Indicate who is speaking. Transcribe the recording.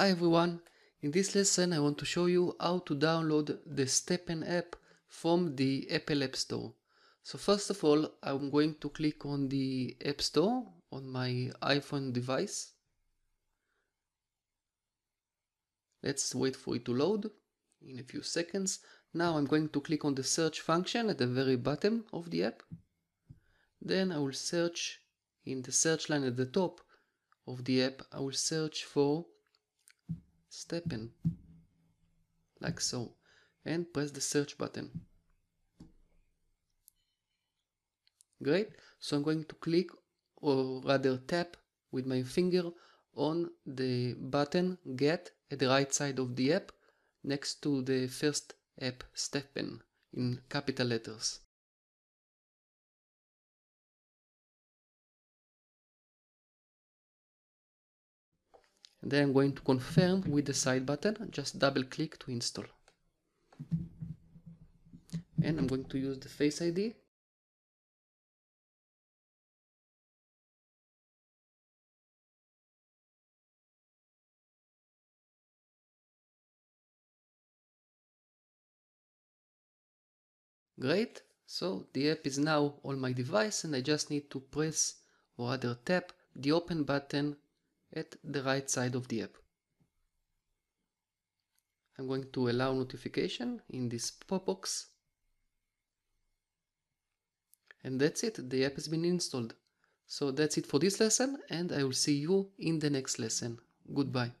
Speaker 1: Hi everyone, in this lesson I want to show you how to download the STEPN app from the Apple App Store. So first of all I'm going to click on the App Store on my iPhone device. Let's wait for it to load in a few seconds. Now I'm going to click on the search function at the very bottom of the app. Then I will search in the search line at the top of the app, I will search for STEPN like so and press the search button. Great. So I'm going to click or rather tap with my finger on the button get at the right side of the app next to the first app step in in capital letters and then I'm going to confirm with the side button. Just double click to install. And I'm going to use the face ID Great, so the app is now on my device and I just need to press or rather tap the open button at the right side of the app. I'm going to allow notification in this pop box. And that's it, the app has been installed. So that's it for this lesson and I will see you in the next lesson. Goodbye.